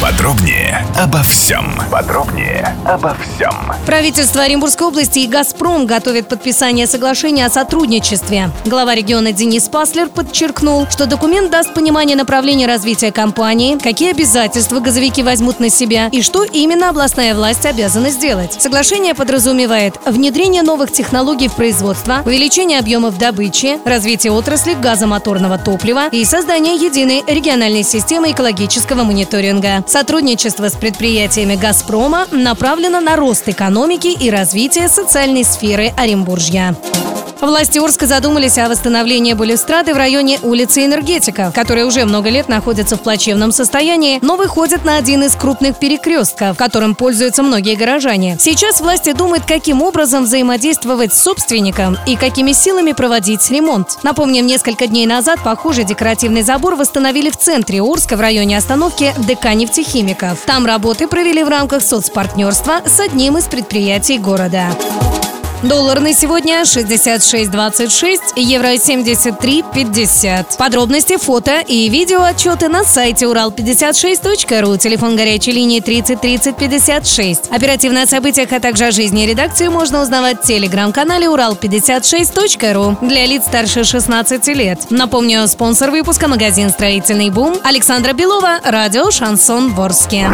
Подробнее обо всем. Подробнее обо всем. Правительство Оренбургской области и «Газпром» готовят подписание соглашения о сотрудничестве. Глава региона Денис Паслер подчеркнул, что документ даст понимание направления развития компании, какие обязательства газовики возьмут на себя и что именно областная власть обязана сделать. Соглашение подразумевает внедрение новых технологий в производство, увеличение объемов добычи, развитие отрасли газомоторного топлива и создание единой региональной системы экологического мониторинга. Сотрудничество с предприятиями «Газпрома» направлено на рост экономики и развитие социальной сферы Оренбуржья. Власти Орска задумались о восстановлении балюстрады в районе улицы Энергетика, которая уже много лет находится в плачевном состоянии, но выходит на один из крупных перекрестков, которым пользуются многие горожане. Сейчас власти думают, каким образом взаимодействовать с собственником и какими силами проводить ремонт. Напомним, несколько дней назад похожий декоративный забор восстановили в центре Орска в районе остановки ДК нефтехимиков. Там работы провели в рамках соцпартнерства с одним из предприятий города. Доллар на сегодня 66.26, евро 73.50. Подробности, фото и видео отчеты на сайте урал56.ру, телефон горячей линии 30 30 56. Оперативно о событиях, а также о жизни редакции можно узнавать в телеграм-канале урал56.ру для лиц старше 16 лет. Напомню, спонсор выпуска магазин «Строительный бум» Александра Белова, радио «Шансон Ворске».